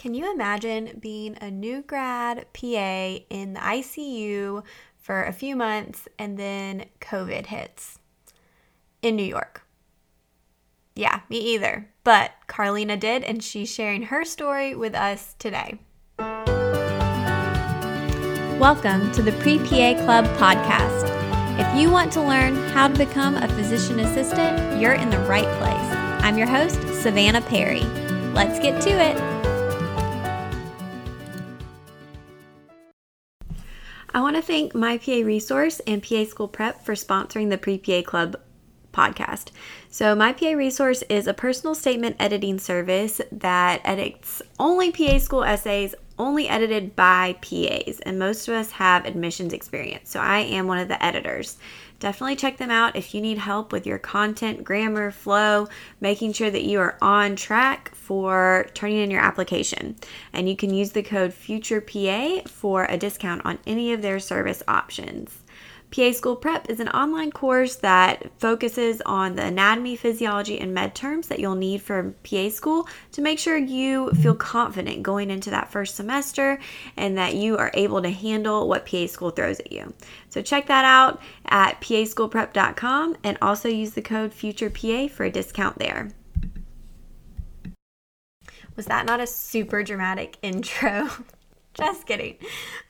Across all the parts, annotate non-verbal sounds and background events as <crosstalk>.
Can you imagine being a new grad PA in the ICU for a few months and then COVID hits in New York? Yeah, me either. But Karlina did, and she's sharing her story with us today. Welcome to the Pre PA Club podcast. If you want to learn how to become a physician assistant, you're in the right place. I'm your host, Savannah Perry. Let's get to it. I want to thank My PA Resource and PA School Prep for sponsoring the Pre PA Club podcast. So, My PA Resource is a personal statement editing service that edits only PA school essays, only edited by PAs, and most of us have admissions experience. So, I am one of the editors definitely check them out if you need help with your content, grammar, flow, making sure that you are on track for turning in your application. And you can use the code FUTUREPA for a discount on any of their service options. PA School Prep is an online course that focuses on the anatomy, physiology, and med terms that you'll need for PA school to make sure you feel confident going into that first semester and that you are able to handle what PA school throws at you. So check that out at paschoolprep.com and also use the code FUTUREPA for a discount there. Was that not a super dramatic <laughs> intro? Just kidding.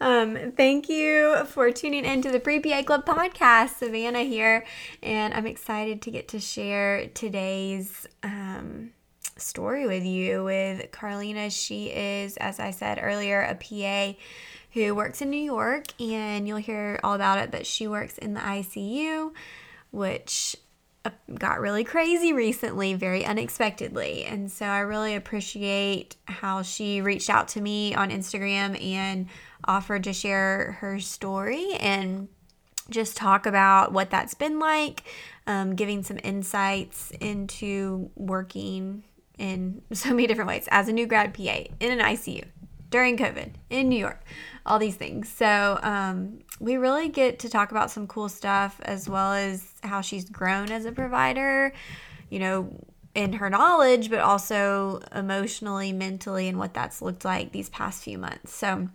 Um, thank you for tuning in to the Pre PA Club podcast. Savannah here, and I'm excited to get to share today's um, story with you with Karlina. She is, as I said earlier, a PA who works in New York, and you'll hear all about it. But she works in the ICU, which got really crazy recently, very unexpectedly. And so I really appreciate how she reached out to me on Instagram and offered to share her story and just talk about what that's been like, um, giving some insights into working in <laughs> so many different ways as a new grad PA in an ICU during COVID in New York, all these things. So um, we really get to talk about some cool stuff as well as how she's grown as a provider, you know, in her knowledge, but also emotionally, mentally, and what that's looked like these past few months. So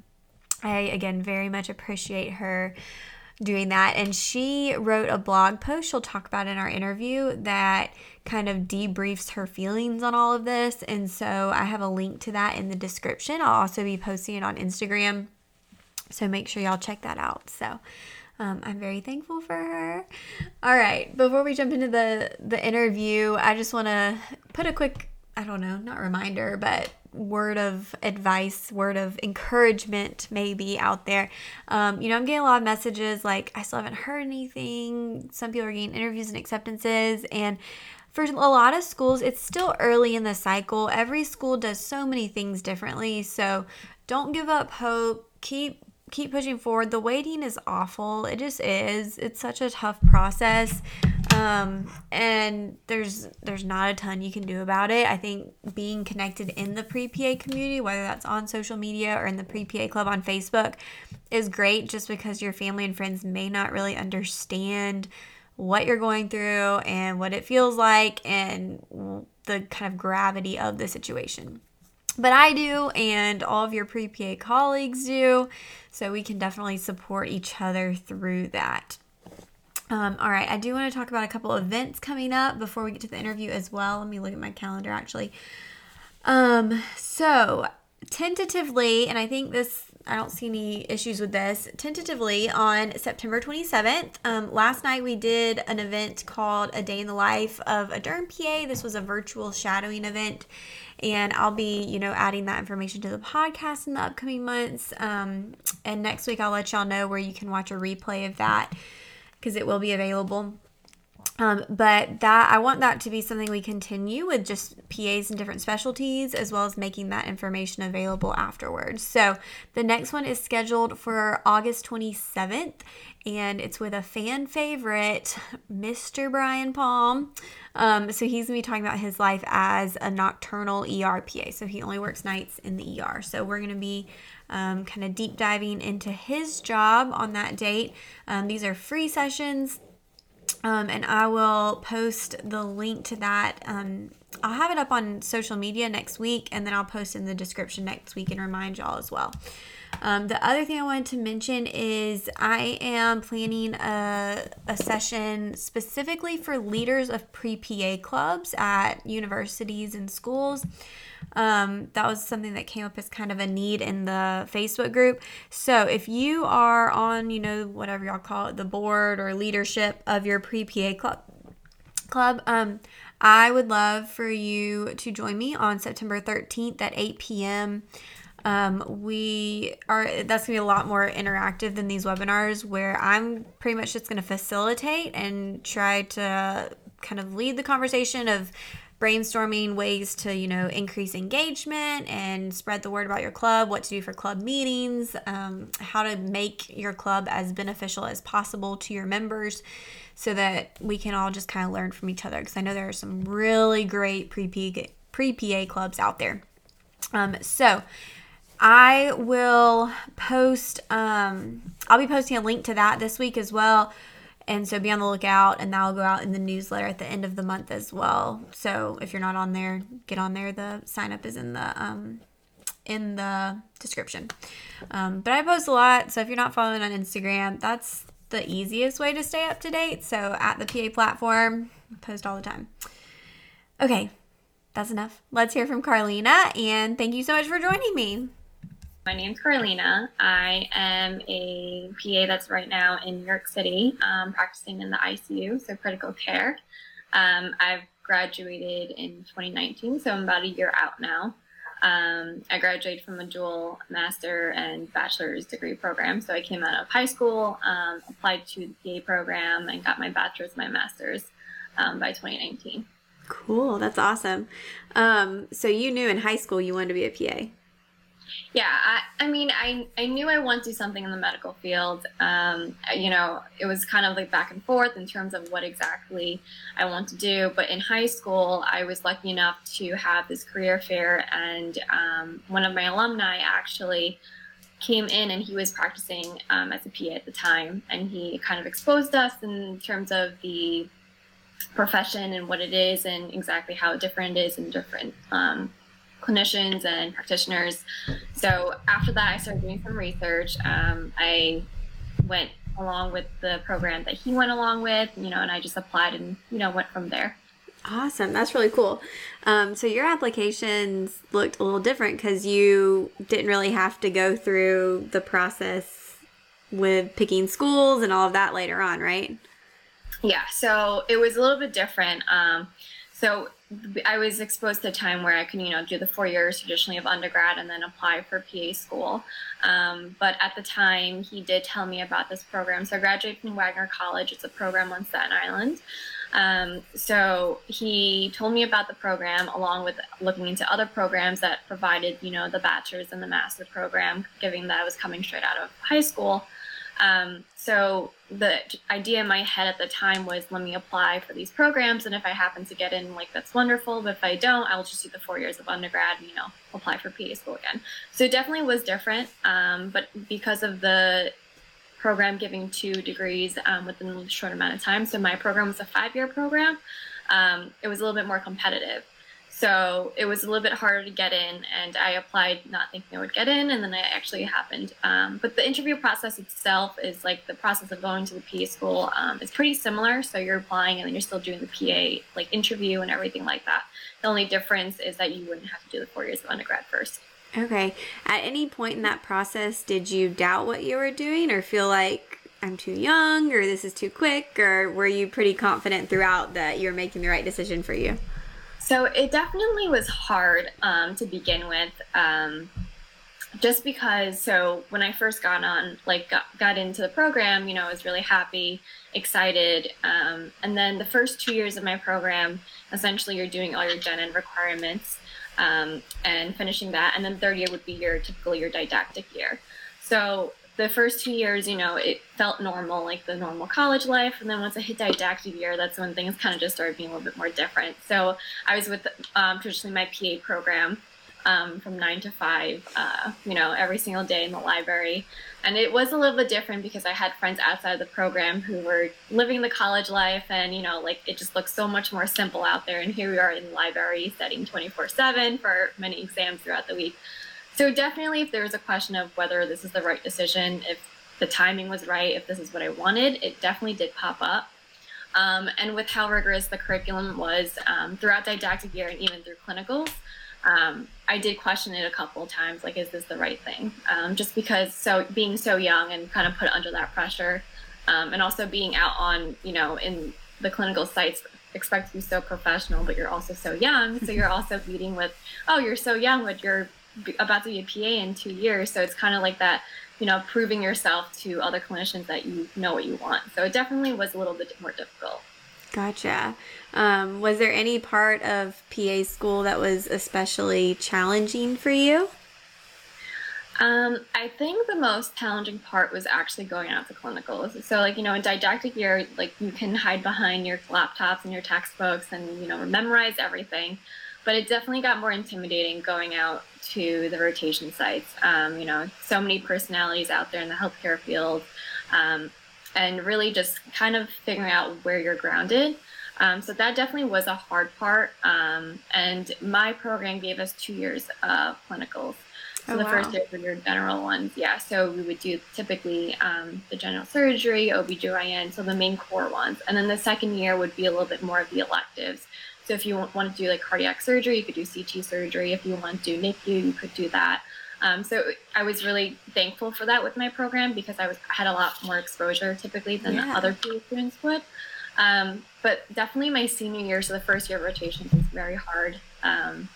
I, again, very much appreciate her doing that. And she wrote a blog post she'll talk about in our interview that kind of debriefs her feelings on all of this. And so I have a link to that in the description. I'll also be posting it on Instagram. So make sure y'all check that out. So um, I'm very thankful for her. All right, before we jump into the the interview, I just want to put a quick I don't know, not reminder, but word of advice, word of encouragement maybe out there. Um, you know, I'm getting a lot of messages like I still haven't heard anything. Some people are getting interviews and acceptances, and for a lot of schools, it's still early in the cycle. Every school does so many things differently, so don't give up hope. Keep keep pushing forward. The waiting is awful. It just is. It's such a tough process. Um, and there's there's not a ton you can do about it. I think being connected in the pre-PA community, whether that's on social media or in the pre-PA club on Facebook, is great just because your family and friends may not really understand what you're going through and what it feels like and the kind of gravity of the situation. But I do, and all of your pre PA colleagues do. So we can definitely support each other through that. Um, all right, I do want to talk about a couple events coming up before we get to the interview as well. Let me look at my calendar actually. Um, so tentatively, and I think this, I don't see any issues with this, tentatively on September 27th. Um, last night we did an event called A Day in the Life of a Derm PA. This was a virtual shadowing event and I'll be, you know, adding that information to the podcast in the upcoming months. Um, and next week, I'll let y'all know where you can watch a replay of that because it will be available. Um, but that I want that to be something we continue with just PAs and different specialties, as well as making that information available afterwards. So the next one is scheduled for August 27th, and it's with a fan favorite, Mr. Brian Palm. Um, so he's gonna be talking about his life as a nocturnal ER PA. So he only works nights in the ER. So we're gonna be um, kind of deep diving into his job on that date. Um, these are free sessions. Um, and I will post the link to that um, I'll have it up on social media next week, and then I'll post in the description next week and remind y'all as well. Um, the other thing I wanted to mention is I am planning a, a session specifically for leaders of pre PA clubs at universities and schools. Um, that was something that came up as kind of a need in the Facebook group. So if you are on, you know, whatever y'all call it, the board or leadership of your pre PA club, club, um, I would love for you to join me on September 13th at 8 p.m. Um, we are that's gonna be a lot more interactive than these webinars where I'm pretty much just gonna facilitate and try to kind of lead the conversation of brainstorming ways to you know increase engagement and spread the word about your club what to do for club meetings um, how to make your club as beneficial as possible to your members so that we can all just kind of learn from each other. Because i know there are some really great pre-pa clubs out there. Um, so I will post, um, I'll be posting a link to that this week as well. And so be on the lookout, and that'll go out in the newsletter at the end of the month as well. So if you're not on there, get on there. The sign up is in the um, in the description. Um, but I post a lot, so if you're not following on Instagram, that's the easiest way to stay up to date. So at the PA platform, I post all the time. Okay, that's enough. Let's hear from Karlina, and thank you so much for joining me. My name's Karlina. I am a PA that's right now in New York City, um, practicing in the ICU, so critical care. Um, I've graduated in 2019, so I'm about a year out now. Um, I graduated from a dual master and bachelor's degree program. So I came out of high school, um, applied to the PA program, and got my bachelor's, my master's um, by 2019. Cool, that's awesome. Um, so you knew in high school you wanted to be a PA. Yeah, I, I mean, I, I knew I wanted to do something in the medical field. Um, you know, it was kind of like back and forth in terms of what exactly I want to do. But in high school, I was lucky enough to have this career fair, and um, one of my alumni actually came in and he was practicing um, as a PA at the time, and he kind of exposed us in terms of the profession and what it is and exactly how different it is in different um, clinicians and practitioners. So after that, I started doing some research. Um, I went along with the program that he went along with, you know, and I just applied and, you know, went from there. Awesome. That's really cool. Um, so your applications looked a little different because you didn't really have to go through the process with picking schools and all of that later on, right? Yeah. So it was a little bit different. Um, so I was exposed to a time where I could, you know, do the four years traditionally of undergrad and then apply for PA school. Um, but at the time, he did tell me about this program. So I graduated from Wagner College. It's a program on Staten Island. Um, so he told me about the program along with looking into other programs that provided, you know, the bachelor's and the master program, given that I was coming straight out of high school. Um, so the idea in my head at the time was let me apply for these programs and if I happen to get in like that's wonderful but if I don't I'll just do the four years of undergrad and you know apply for PA school again. So it definitely was different um, but because of the program giving two degrees um, within a short amount of time so my program was a five-year program um, it was a little bit more competitive so it was a little bit harder to get in, and I applied not thinking I would get in, and then it actually happened. Um, but the interview process itself is like the process of going to the PA school um, is pretty similar. So you're applying, and then you're still doing the PA like interview and everything like that. The only difference is that you wouldn't have to do the four years of undergrad first. Okay. At any point in that process, did you doubt what you were doing, or feel like I'm too young, or this is too quick, or were you pretty confident throughout that you're making the right decision for you? So it definitely was hard um, to begin with. Um, just because, so when I first got on, like got, got into the program, you know, I was really happy, excited. Um, and then the first two years of my program, essentially you're doing all your gen ed requirements um, and finishing that. And then third year would be your typical your didactic year. So the first two years, you know, it felt normal, like the normal college life. And then once I hit didactic year, that's when things kind of just started being a little bit more different. So I was with um, traditionally my PA program. um, from nine to five, uh, you know, every single day in the library. And it was a little bit different because I had friends outside of the program who were living the college life and, you know, like it just looks so much more simple out there. And here we are in the library studying 24 7 for many exams throughout the week. So definitely if there was a question of whether this is the right decision, if the timing was right, if this is what I wanted, it definitely did pop up. Um, and with how rigorous the curriculum was um, throughout didactic year and even through clinicals, um, I did question it a couple of times, like, is this the right thing? Um, just because so being so young and kind of put under that pressure, um, and also being out on, you know, in the clinical sites expect to be so professional, but you're also so young. So you're also meeting with, oh, you're so young, but you're about to be a PA in two years. So it's kind of like that, you know, proving yourself to other clinicians that you know what you want. So it definitely was a little bit more difficult. Gotcha. Um, was there any part of PA school that was especially challenging for you? Um, I think the most challenging part was actually going out to clinicals. So, like, you know, in didactic year, like, you can hide behind your laptops and your textbooks and, you know, memorize everything. But it definitely got more intimidating going out to the rotation sites. Um, you know, so many personalities out there in the healthcare field. Um, and really just kind of figuring out where you're grounded. Um, so that definitely was a hard part. Um, and my program gave us two years of clinicals. So oh, the wow. first year were your general ones, yeah. So we would do typically um, the general surgery, OBGYN, so the main core ones. And then the second year would be a little bit more of the electives. So if you want to do like cardiac surgery, you could do CT surgery. If you want to do NICU, you could do that. Um, so I was really thankful for that with my program because I was had a lot more exposure typically than yeah. other PA students would. Um, but definitely my senior year, so the first year of rotations was very hard. Um,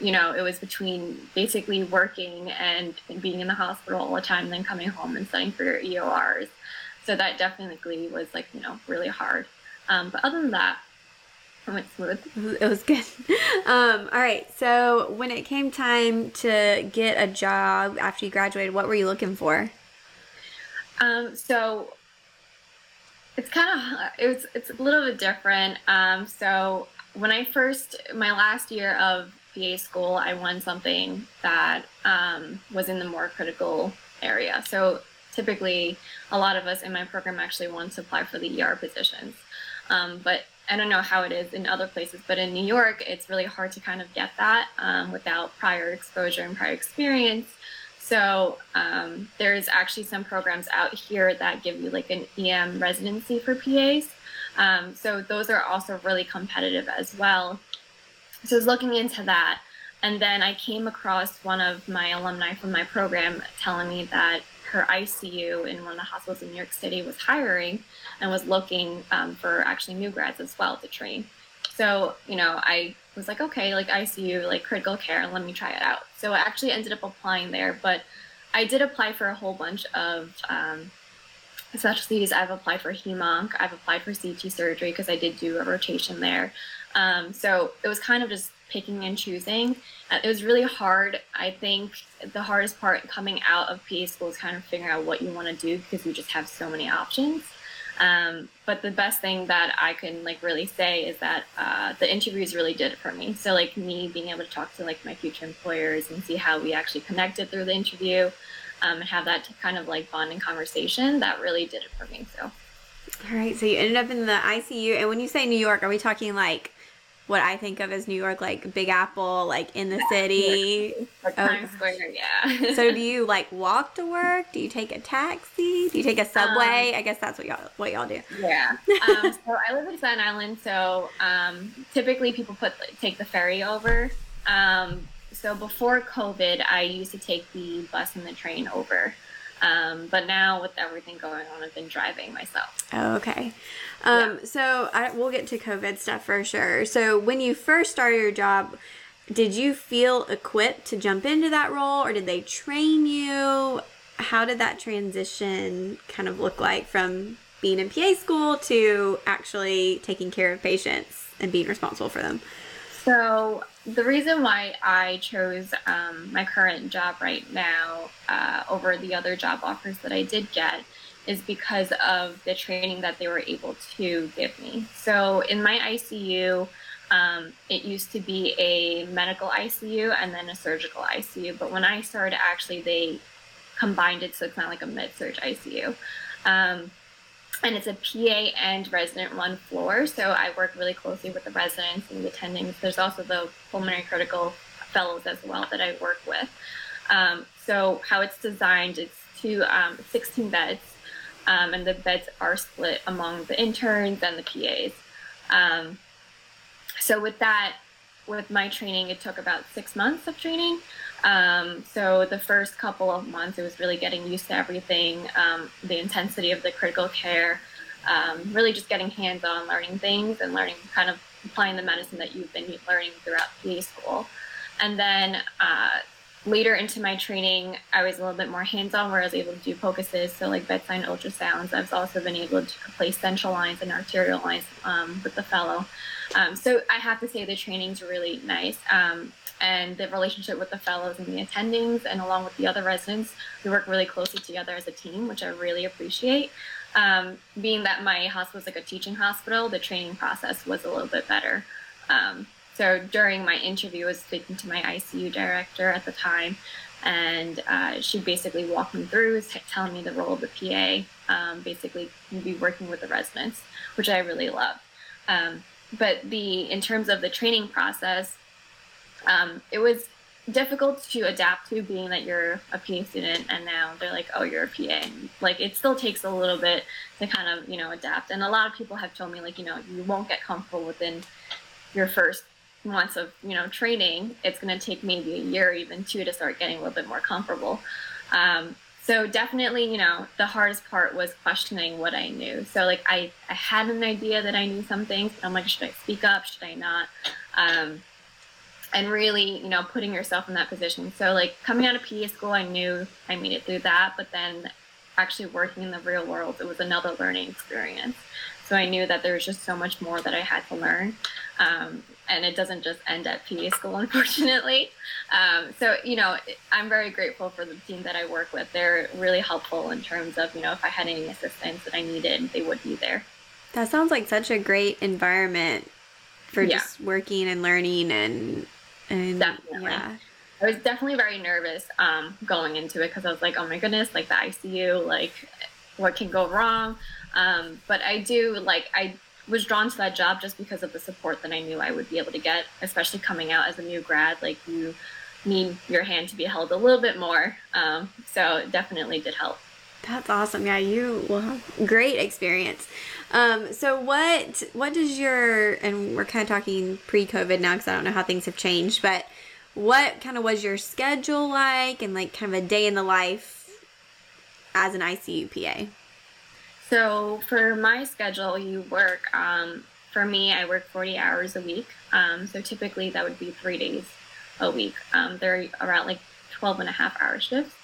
you know, it was between basically working and, and, being in the hospital all the time, then coming home and studying for your EORs. So that definitely was like, you know, really hard. Um, but other than that, went smooth. It was good. <laughs> Um, all right. So when it came time to get a job after you graduated, what were you looking for? Um, so it's kind of it was it's a little bit different. Um, so when I first my last year of PA school, I won something that um, was in the more critical area. So typically, a lot of us in my program actually want to apply for the ER positions. Um, but I don't know how it is in other places, but in New York, it's really hard to kind of get that um, without prior exposure and prior experience. So um, there's actually some programs out here that give you like an EM residency for PAs. Um, so those are also really competitive as well. So I was looking into that. And then I came across one of my alumni from my program telling me that her ICU in one of the hospitals in New York City was hiring and was looking um, for actually new grads as well to train. So, you know, I was like, okay, like ICU, like critical care, let me try it out. So I actually ended up applying there, but I did apply for a whole bunch of um, specialties. I've applied for HEMONC, I've applied for CT surgery because I did do a rotation there. Um, so it was kind of just picking and choosing. Uh, it was really hard. I think the hardest part coming out of PA school is kind of figuring out what you want to do because you just have so many options. Um, but the best thing that I can like really say is that uh, the interviews really did it for me. So like me being able to talk to like my future employers and see how we actually connected through the interview um, and have that kind of like bonding conversation that really did it for me. So. All right, so you ended up in the ICU, and when you say New York, are we talking like what I think of as New York, like Big Apple, like in the <laughs> city. Like oh. Times Square, yeah. so do <laughs> you like walk to work? Do you take a taxi? Do you take a subway? Um, I guess that's what y'all what y'all do. Yeah. <laughs> Um, so I live in Staten Island, so um, typically people put take the ferry over. Um, so before COVID, I used to take the bus and the train over. Um, but now with everything going on, I've been driving myself. Oh, okay. Um, yeah. So I, we'll get to COVID stuff for sure. So when you first started your job, did you feel equipped to jump into that role, or did they train you? How did that transition kind of look like from being in PA school to actually taking care of patients and being responsible for them? So the reason why I chose um, my current job right now uh, over the other job offers that I did get is because of the training that they were able to give me. So in my ICU, um, it used to be a medical ICU and then a surgical ICU. But when I started, actually, they combined it so it's not like a med surg ICU. Um, and it's a PA and resident run floor. So I work really closely with the residents and the attendings. There's also the pulmonary critical fellows as well that I work with. Um, so how it's designed, it's two um, 16 beds, um, and the beds are split among the interns and the PAs. Um, so with that, with my training, it took about six months of training. Um, so the first couple of months, it was really getting used to everything, um, the intensity of the critical care, um, really just getting hands-on, learning things, and learning kind of applying the medicine that you've been learning throughout PA school. And then uh, later into my training, I was a little bit more hands-on, where I was able to do focuses, so like bedside ultrasounds. I've also been able to place central lines and arterial lines um, with the fellow. Um, so I have to say the training's really nice. And the relationship with the fellows and the attendings, and along with the other residents, we work really closely together as a team, which I really appreciate. Um, being that my hospital is like a teaching hospital, the training process was a little bit better. Um, so during my interview, I was speaking to my ICU director at the time, and uh, she basically walked me through, telling me the role of the PA, um, basically be working with the residents, which I really love. Um, but the in terms of the training process, um, it was difficult to adapt to being that you're a PA student and now they're like, oh, you're a PA. Like it still takes a little bit to kind of, you know, adapt. And a lot of people have told me like, you know, you won't get comfortable within your first months of, you know, training. It's going to take maybe a year, even two to start getting a little bit more comfortable. Um, so definitely, you know, the hardest part was questioning what I knew. So like I, I had an idea that I knew some things, I'm like, should I speak up? Should I not? Um, and really, you know, putting yourself in that position. So like coming out of PA school, I knew I made it through that, but then actually working in the real world, it was another learning experience. So I knew that there was just so much more that I had to learn. Um, and it doesn't just end at PA school, <laughs> unfortunately. Um, so, you know, I'm very grateful for the team that I work with. They're really helpful in terms of, you know, if I had any assistance that I needed, they would be there. That sounds like such a great environment for yeah. just working and learning and and definitely. Yeah. I was definitely very nervous um, going into it because I was like, oh my goodness, like the ICU, like what can go wrong? Um, but I do like I was drawn to that job just because of the support that I knew I would be able to get, especially coming out as a new grad. Like you need your hand to be held a little bit more. Um, so it definitely did help. That's awesome. Yeah, you will have great experience. Um, so what what does your and we're kind of talking pre-COVID now because I don't know how things have changed, but what kind of was your schedule like and like kind of a day in the life as an ICU PA? So for my schedule, you work. Um, for me, I work 40 hours a week. Um, so typically that would be three days a week. Um, they're around like 12 and a half hour shifts.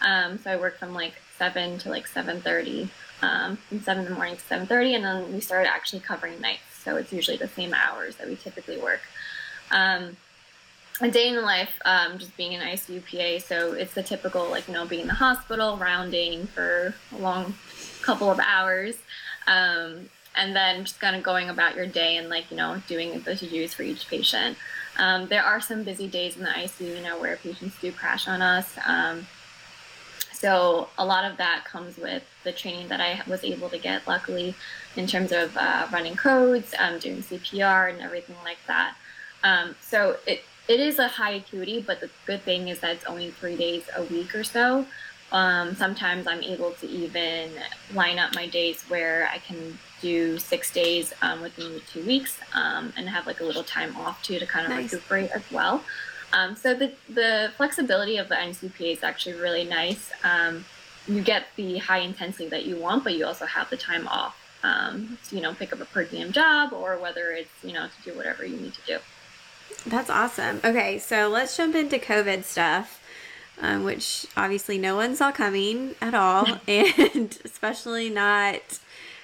Um, so I work from like 7 to like 7.30, um, from 7 in the morning to 7.30, and then we started actually covering nights. So it's usually the same hours that we typically work. Um, a day in the life, um, just being an ICU PA, so it's the typical, like, you know, being in the hospital, rounding for a long couple of hours, um, and then just kind of going about your day and, like, you know, doing the to-dos for each patient. Um, there are some busy days in the ICU, you know, where patients do crash on us. So a lot of that comes with the training that I was able to get, luckily, in terms of uh, running codes, um, doing CPR, and everything like that. Um, so it it is a high acuity, but the good thing is that it's only three days a week or so. Um, sometimes I'm able to even line up my days where I can do six days um, within two weeks um, and have like a little time off too to kind of nice. recuperate as well. Um, so the, the flexibility of the NCPA is actually really nice. Um, you get the high intensity that you want, but you also have the time off um, to, you know, pick up a per diem job or whether it's, you know, to do whatever you need to do. That's awesome. Okay, so let's jump into COVID stuff, um, which obviously no one saw coming at all, <laughs> and especially not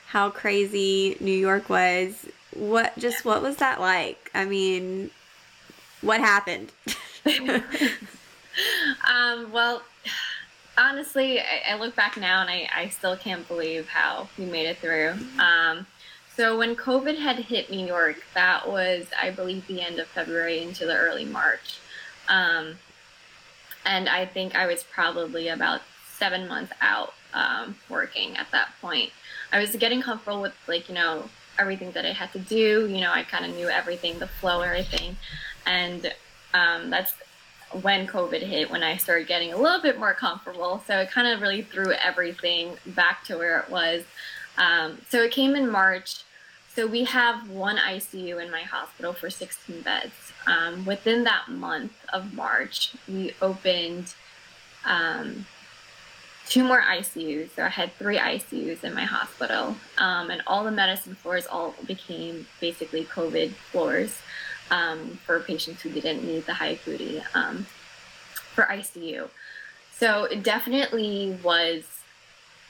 how crazy New York was. What just what was that like? I mean, what happened? <laughs> um, well, honestly, I, I, look back now and I, I, still can't believe how we made it through. Um, So when COVID had hit New York, that was, I believe, the end of February into the early March. Um, and I think I was probably about seven months out um, working at that point. I was getting comfortable with, like, you know, everything that I had to do. You know, I kind of knew everything, the flow, everything. And um, that's when COVID hit, when I started getting a little bit more comfortable. So it kind of really threw everything back to where it was. Um, so it came in March. So we have one ICU in my hospital for 16 beds. Um, within that month of March, we opened um, two more ICUs. So I had three ICUs in my hospital, um, and all the medicine floors all became basically COVID floors um, for patients who didn't need the high acuity um, for ICU. So it definitely was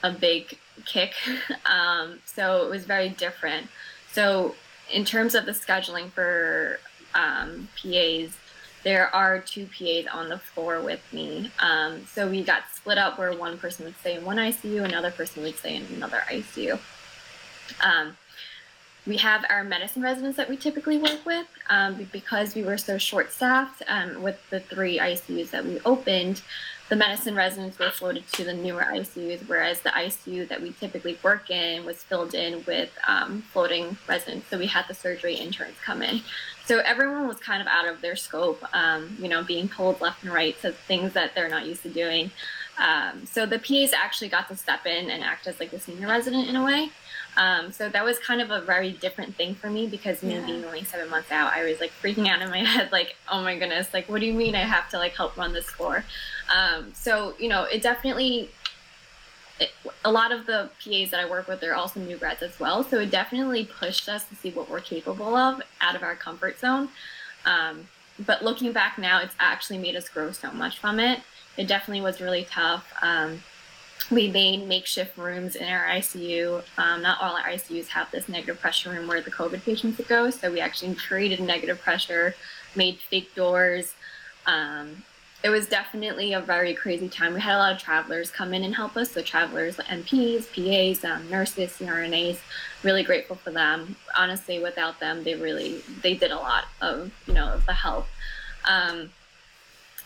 a big kick. <laughs> Um, so it was very different. So in terms of the scheduling for um, PAs, there are two PAs on the floor with me. Um, so we got split up where one person would stay in one ICU, another person would stay in another ICU. Um, we have our medicine residents that we typically work with um, because we were so short staffed um, with the three ICUs that we opened. The medicine residents were floated to the newer ICUs, whereas the ICU that we typically work in was filled in with um, floating residents. So we had the surgery interns come in. So everyone was kind of out of their scope, um, you know, being pulled left and right to things that they're not used to doing. Um, so the PAs actually got to step in and act as like the senior resident in a way. Um, so that was kind of a very different thing for me because me yeah. being only seven months out, I was like freaking out in my <laughs> head, like, oh my goodness, like, what do you mean I have to like help run this floor? Um, so, you know, it definitely, it, a lot of the PAs that I work with, they're also new grads as well. So it definitely pushed us to see what we're capable of out of our comfort zone. Um, but looking back now, it's actually made us grow so much from it. It definitely was really tough. We made makeshift rooms in our ICU. Um, not all our ICUs have this negative pressure room where the COVID patients would go. So we actually created negative pressure, made fake doors. Um, it was definitely a very crazy time. We had a lot of travelers come in and help us. So travelers, NPs, PAs, um, nurses, CRNAs. Really grateful for them. Honestly, without them, they really they did a lot of you know of the help. Um,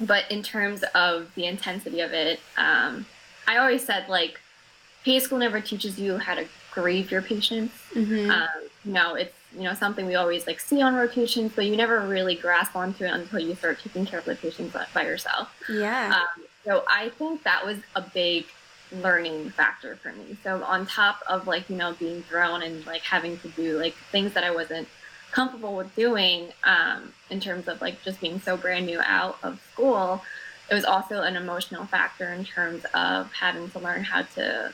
but in terms of the intensity of it, um, I always said like PA school never teaches you how to grieve your patients. Mm-hmm. Um, you know, it's you know something we always like see on rotations, but you never really grasp onto it until you start taking care of the patients by yourself. Yeah. Um, so I think that was a big learning factor for me. So on top of like you know being thrown and like having to do like things that I wasn't comfortable with doing um, in terms of like just being so brand new out of school it was also an emotional factor in terms of having to learn how to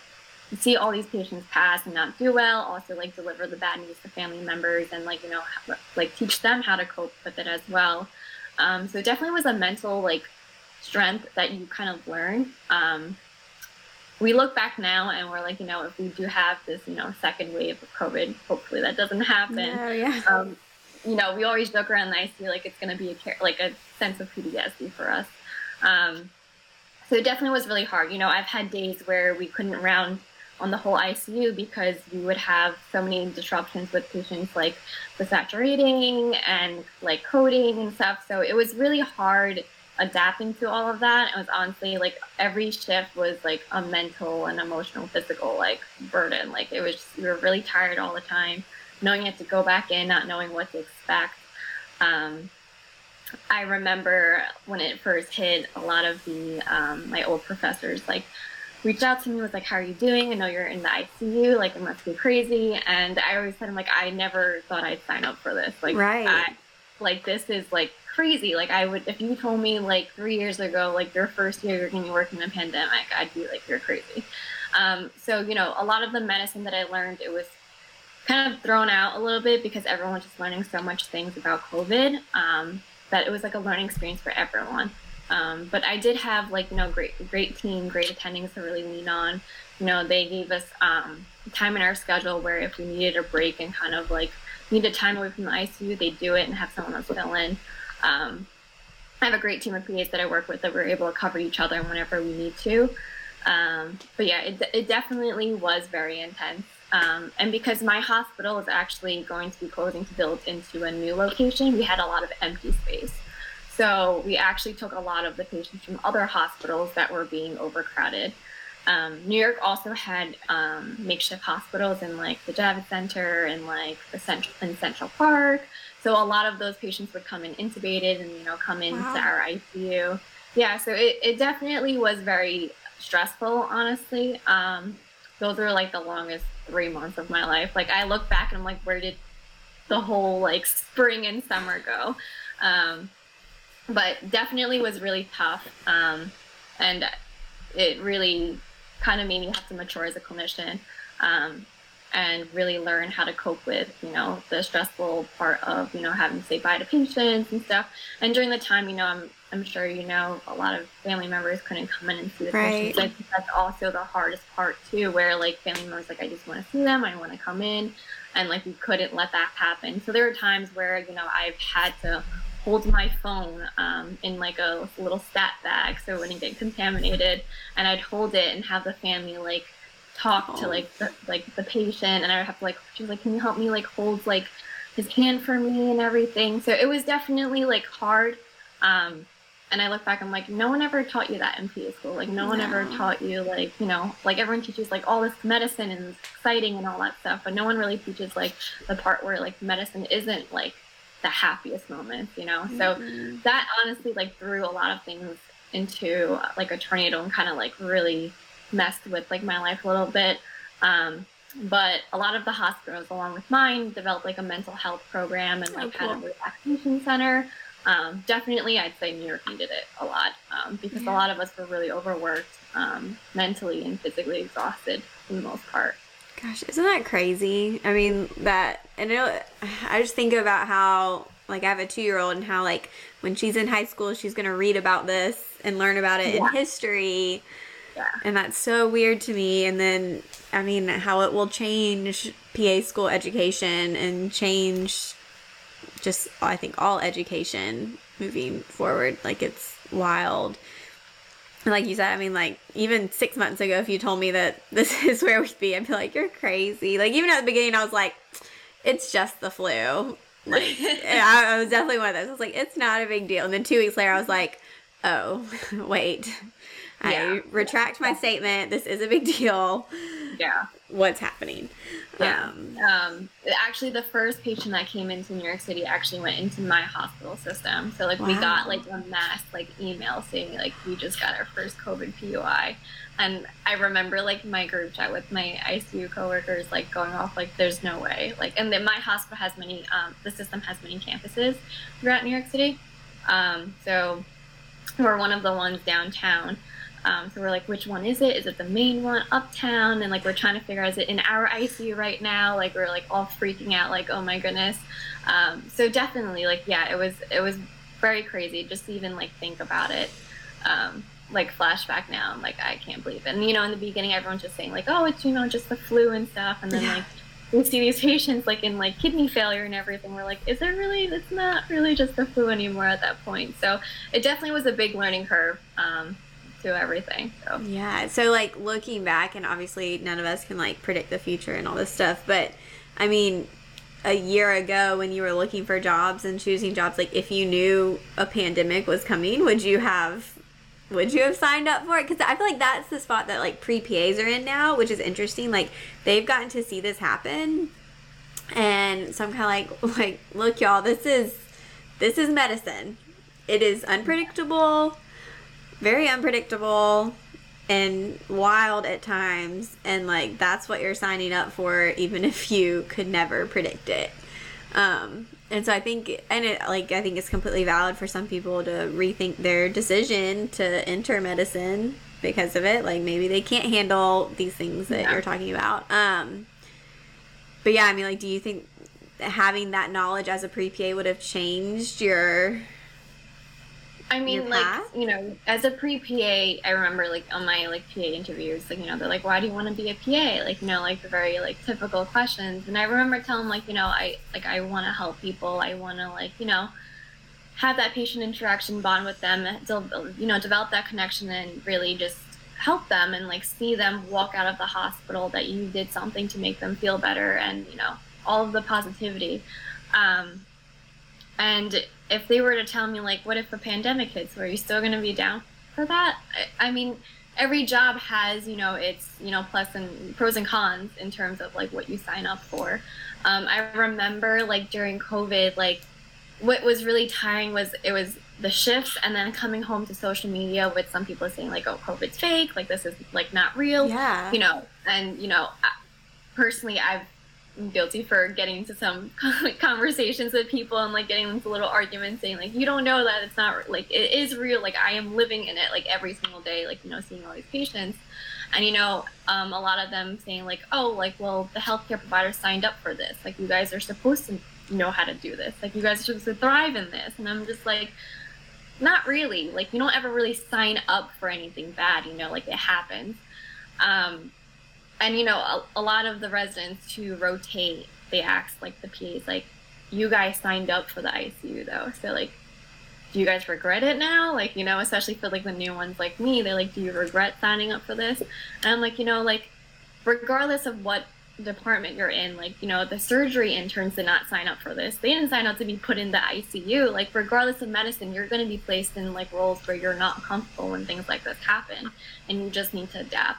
see all these patients pass and not do well also like deliver the bad news to family members and like you know like teach them how to cope with it as well. Um, so it definitely was a mental like strength that you kind of learn. Um, we look back now and we're like you know if we do have this you know second wave of covid hopefully that doesn't happen. No, yeah. Um, you know we always joke around that i feel like it's going to be a like a sense of ptsd for us um, so it definitely was really hard. You know, I've had days where we couldn't round on the whole ICU because we would have so many disruptions with patients like the saturating and like coding and stuff. So it was really hard adapting to all of that. It was honestly like every shift was like a mental and emotional, physical like burden. Like it was, just, we were really tired all the time, knowing you had to go back in, not knowing what to expect. Um, I remember when it first hit, a lot of the um, my old professors like reached out to me was like, "How are you doing? I know you're in the ICU. Like, it must be crazy." And I always said, "I'm like, I never thought I'd sign up for this. Like, right? I, like, this is like crazy. Like, I would if you told me like three years ago, like your first year you're going to work in a pandemic, I'd be like, you're crazy." Um, so you know, a lot of the medicine that I learned, it was kind of thrown out a little bit because everyone was just learning so much things about COVID. Um, that it was like a learning experience for everyone. Um, but I did have like you know great great team, great attendings to really lean on. You know they gave us um, time in our schedule where if we needed a break and kind of like needed time away from the ICU, they do it and have someone else fill in. Um, I have a great team of PAs that I work with that we're able to cover each other whenever we need to. Um, but yeah, it, it definitely was very intense. Um, and because my hospital is actually going to be closing to build into a new location, we had a lot of empty space. So we actually took a lot of the patients from other hospitals that were being overcrowded. Um, New York also had um, makeshift hospitals in like the Javits Center and like the central in Central Park. So a lot of those patients would come in intubated and you know come into wow. our ICU. Yeah, so it, it definitely was very stressful, honestly. Um, those were like the longest three months of my life. Like I look back and I'm like, where did the whole like spring and summer go? Um, but definitely was really tough. Um, and it really kind of made me have to mature as a clinician. Um, and really learn how to cope with, you know, the stressful part of, you know, having to say bye to patients and stuff. And during the time, you know, I'm I'm sure you know a lot of family members couldn't come in and see the right. patients. I think that's also the hardest part too, where like family members like I just want to see them, I want to come in, and like we couldn't let that happen. So there were times where you know I've had to hold my phone um, in like a little stat bag so it wouldn't get contaminated, and I'd hold it and have the family like talk oh. to like the, like the patient, and I would have to like she's like, can you help me like hold like his hand for me and everything. So it was definitely like hard. Um, and I look back, I'm like, no one ever taught you that in PA school. Like, no, no one ever taught you, like, you know, like everyone teaches like all this medicine and exciting and all that stuff, but no one really teaches like the part where like medicine isn't like the happiest moments, you know. Mm-hmm. So that honestly like threw a lot of things into like a tornado and kind of like really messed with like my life a little bit. Um, but a lot of the hospitals, along with mine, developed like a mental health program and like oh, cool. had a relaxation center um, definitely I'd say New York needed it a lot um, because yeah. a lot of us were really overworked, um, mentally and physically exhausted for the most part. Gosh, isn't that crazy? I mean, that, and it, I just think about how, like, I have a two year old and how, like, when she's in high school, she's going to read about this and learn about it yeah. in history. Yeah. And that's so weird to me. And then, I mean, how it will change PA school education and change just I think all education moving forward. Like it's wild. like you said, I mean, like even six months ago, if you told me that <laughs> this is where we'd be, I'd be like, "You're crazy." Like even at the beginning, I was like, "It's just the flu." Like <laughs> I, I was definitely one of those. I was like, "It's not a big deal." And then two weeks later, I was like, "Oh, <laughs> wait." Yeah. I retract my statement. This is a big deal. Yeah. What's happening? Yeah. Um, um, actually, the first patient that came into New York City actually went into my hospital system. So, like, wow. we got like a mass like email saying like we just got our first COVID PUI, and I remember like my group chat with my ICU coworkers like going off like there's no way like, and then my hospital has many um, the system has many campuses throughout New York City, um, so we're one of the ones downtown. Um, so we're like, which one is it? Is it the main one uptown? And like, we're trying to figure out, is it in our ICU right now? Like, we're like all freaking out, like, oh my goodness. Um, so definitely, like, yeah, it was it was very crazy. Just even like think about it. Um, like flashback now, I'm like, I can't believe it. And you know, in the beginning, everyone's just saying like, oh, it's you know just the flu and stuff, and then yeah. like we see these <laughs> patients like in like kidney failure and everything. We're like, is it really? It's not really just the flu anymore at that point. So it definitely was a big learning curve. Um, to everything. So. Yeah. So like looking back, and obviously none of us can like predict the future and all this stuff, but I mean, a year ago when you were looking for jobs and choosing jobs, like if you knew a pandemic was coming, would you have? Would you have signed up for it? Because I feel like that's the spot that like pre PAs are in now, which is interesting. Like they've gotten to see this happen, and so I'm kind of like, like, look, y'all, this is this is medicine. It is unpredictable very unpredictable and wild at times and like that's what you're signing up for even if you could never predict it. Um and so i think and it like i think it's completely valid for some people to rethink their decision to enter medicine because of it. Like maybe they can't handle these things that yeah. you're talking about. Um but yeah i mean like do you think having that knowledge as a pre-pa would have changed your I mean, like you know, as a pre PA, I remember like on my like PA interviews, like you know, they're like, "Why do you want to be a PA?" Like you know, like the very like typical questions. And I remember telling like you know, I like I want to help people. I want to like you know, have that patient interaction, bond with them, you know, develop that connection, and really just help them and like see them walk out of the hospital that you did something to make them feel better and you know all of the positivity um, and if they were to tell me like what if a pandemic hits are you still going to be down for that? I, I mean every job has you know its you know plus and pros and cons in terms of like what you sign up for. Um, i remember like during covid like what was really tiring was it was the shifts and then coming home to social media with some people saying like oh covid's fake like this is like not real yeah. you know and you know personally i've guilty for getting into some <laughs> conversations with people and like getting into little arguments saying like you don't know that it's not like it is real. Like i am living in it like every single day like you know seeing all these patients. And you know um, a lot of them saying like oh like well the healthcare provider signed up for this. Like you guys are supposed to know how to do this. Like you guys are supposed to thrive in this. And i'm just like not really. Like you don't ever really sign up for anything bad you know like it happens. Um, and you know a, a, lot of the residents who rotate they ask like the pas like you guys signed up for the icu though. So like do you guys regret it now? Like you know especially for like the new ones like me they're like do you regret signing up for this? And i'm like you know like regardless of what department you're in like you know the surgery interns did not sign up for this. They didn't sign up to be put in the icu like regardless of medicine you're going to be placed in like roles where you're not comfortable when things like this happen and you just need to adapt.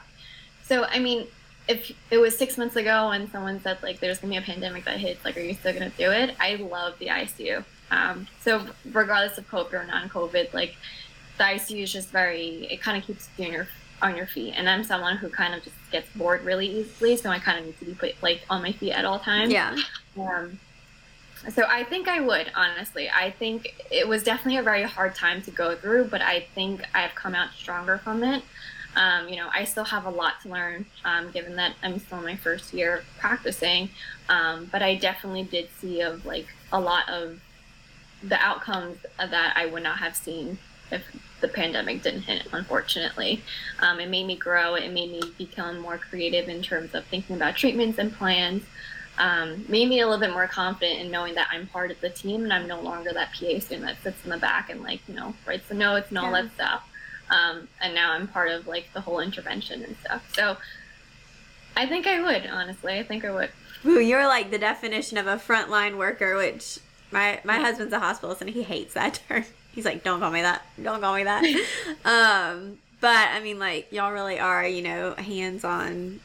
So i mean if it was six months ago and someone said like there's gonna be a pandemic that hits like are you still gonna do it? I love the icu um, so regardless of covid or non-covid like the icu is just very it kind of keeps you on your on your feet. And i'm someone who kind of just gets bored really easily so i kind of need to be put like on my feet at all times. Yeah. Um, so i think i would honestly. I think it was definitely a very hard time to go through but i think i've come out stronger from it um, you know, I still have a lot to learn, um, given that I'm still in my first year practicing. Um, but I definitely did see of like a lot of the outcomes that I would not have seen if the pandemic didn't hit. Unfortunately, um, it made me grow. It made me become more creative in terms of thinking about treatments and plans. Um, made me a little bit more confident in knowing that I'm part of the team and I'm no longer that PA student that sits in the back and like you know writes the notes and all yeah. that stuff. Um, and now I'm part of like the whole intervention and stuff. So I think I would, honestly. I think I would. Ooh, you're like the definition of a frontline worker, which my my yeah. husband's a hospitalist and he hates that <laughs> term. He's like, don't call me that. Don't call me that. <laughs> um, but I mean, like y'all really are, you know, hands on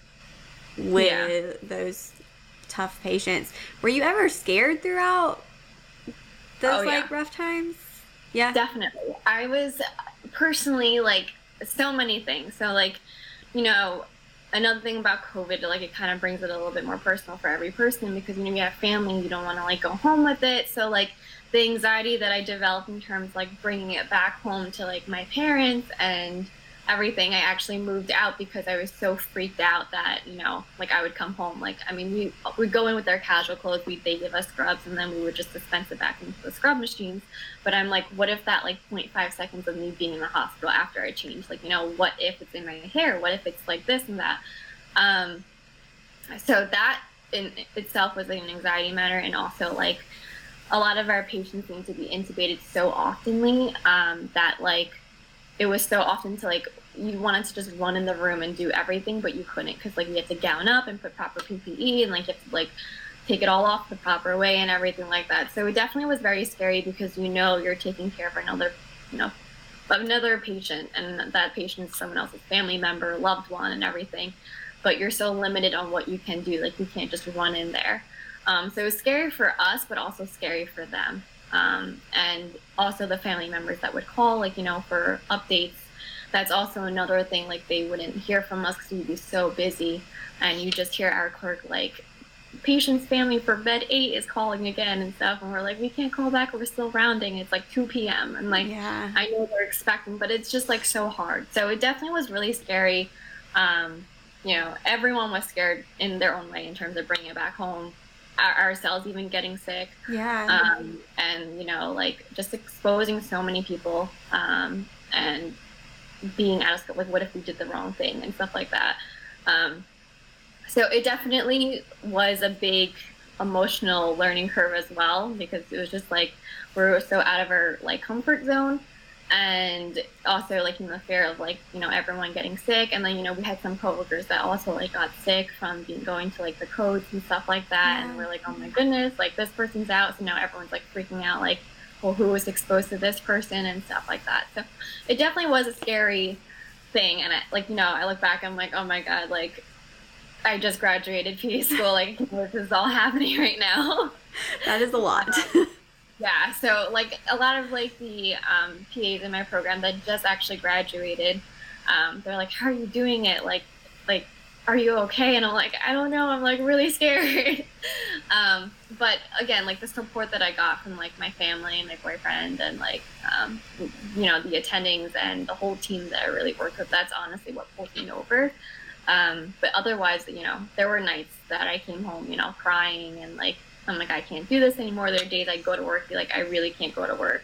with yeah. those tough patients. Were you ever scared throughout those oh, like yeah. rough times? Yeah, definitely. I was personally like so many things. So like, you know, another thing about COVID, like it kind of brings it a little bit more personal for every person because you know you have family, you don't want to like go home with it. So like the anxiety that I developed in terms like bringing it back home to like my parents and everything. I actually moved out because I was so freaked out that you know, like I would come home. Like I mean, we would go in with our casual clothes. We they give us scrubs, and then we would just dispense it back into the scrub machines. But I'm like, what if that like 0.5 seconds of me being in the hospital after I changed? Like you know, what if it's in my hair? What if it's like this and that? Um, so that in itself was like an anxiety matter, and also like a lot of our patients need to be intubated so oftenly um, that like it was so often to like you wanted to just run in the room and do everything, but you couldn't because like you had to gown up and put proper PPE and like you have to like take it all off the proper way and everything like that. So it definitely was very scary because you know you're taking care of another, you know, another patient and that patient is someone else's family member, loved one, and everything. But you're so limited on what you can do. Like you can't just run in there. Um, so it was scary for us, but also scary for them um, and also the family members that would call, like you know, for updates. That's also another thing. Like they wouldn't hear from us because we'd be so busy, and you just hear our clerk like, "Patient's family for bed eight is calling again" and stuff, and we're like, "We can't call back. We're still rounding. It's like 2 p.m." And like, yeah. I know they're expecting, but it's just like so hard. So it definitely was really scary. Um, you know, everyone was scared in their own way in terms of bringing it back home ourselves even getting sick. Yeah. Um, and you know, like just exposing so many people um, and being out of scope. Like, what if we did the wrong thing and stuff like that. Um, so it definitely was a big emotional learning curve as well because it was just like we were so out of our like comfort zone and also like in the fear of like you know everyone getting sick. And then you know we had some coworkers that also like got sick from being going to like the codes and stuff like that. Yeah. and we're like oh my goodness like this person's out. So now everyone's like freaking out like well who was exposed to this person? and stuff like that. So it definitely was a scary thing. And I, like you know i look back i'm like oh my god like i just graduated PA school like this is all happening right now. That is a lot <laughs> um, Yeah, so like a lot of like the um, PAs in my program that just actually graduated, um, they're like, "How are you doing it? Like, like, are you okay?" And I'm like, "I don't know. I'm like really <laughs> scared." um, but again, like the support that I got from like my family and my boyfriend and like um, you know the attendings and the whole team that I really worked with, that's honestly what pulled me over. Um, but otherwise, you know, there were nights that I came home, you know, crying and like I'm like, I can't do this anymore. There are days I go to work, be like, I really can't go to work.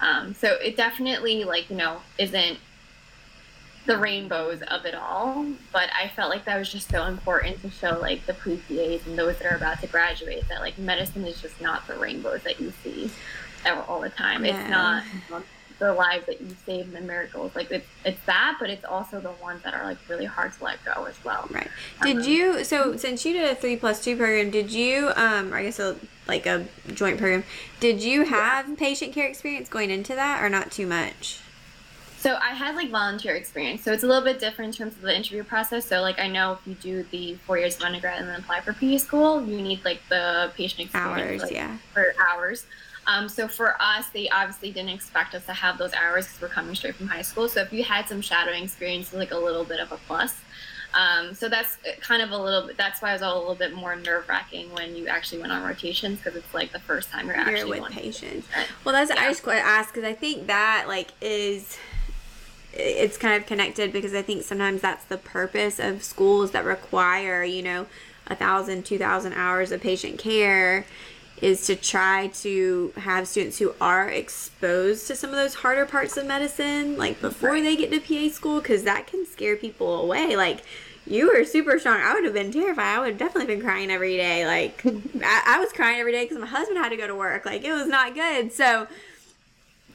Um, so it definitely, like, you know, isn't the rainbows of it all. But I felt like that was just so important to show, like, the pre PAs and those that are about to graduate that, like, medicine is just not the rainbows that you see all the time. Yeah. It's not the lives that you save and the miracles. Like it's it's that, but it's also the ones that are like really hard to let go as well. Right. Did um, you so since you did a three plus two program, did you um I guess a like a joint program, did you have yeah. patient care experience going into that or not too much? So I had like volunteer experience. So it's a little bit different in terms of the interview process. So like I know if you do the four years of undergrad and then apply for PA school, you need like the patient experience hours, like, yeah, for hours. Um, so for us, they obviously didn't expect us to have those hours because we're coming straight from high school. So if you had some shadowing experience, like a little bit of a plus. Um, so that's kind of a little bit. That's why it was a little bit more nerve wracking when you actually went on rotations because it's like the first time you're, you're actually with patients. Well, that's yeah. I just want to ask because I think that like is it's kind of connected because I think sometimes that's the purpose of schools that require you know a thousand, two thousand hours of patient care is to try to have students who are exposed to some of those harder parts of medicine like before right. they get to PA school because that can scare people away. Like you were super strong. I would have been terrified. I would have definitely been crying every day. Like <laughs> I, I was crying every day because my husband had to go to work. Like it was not good. So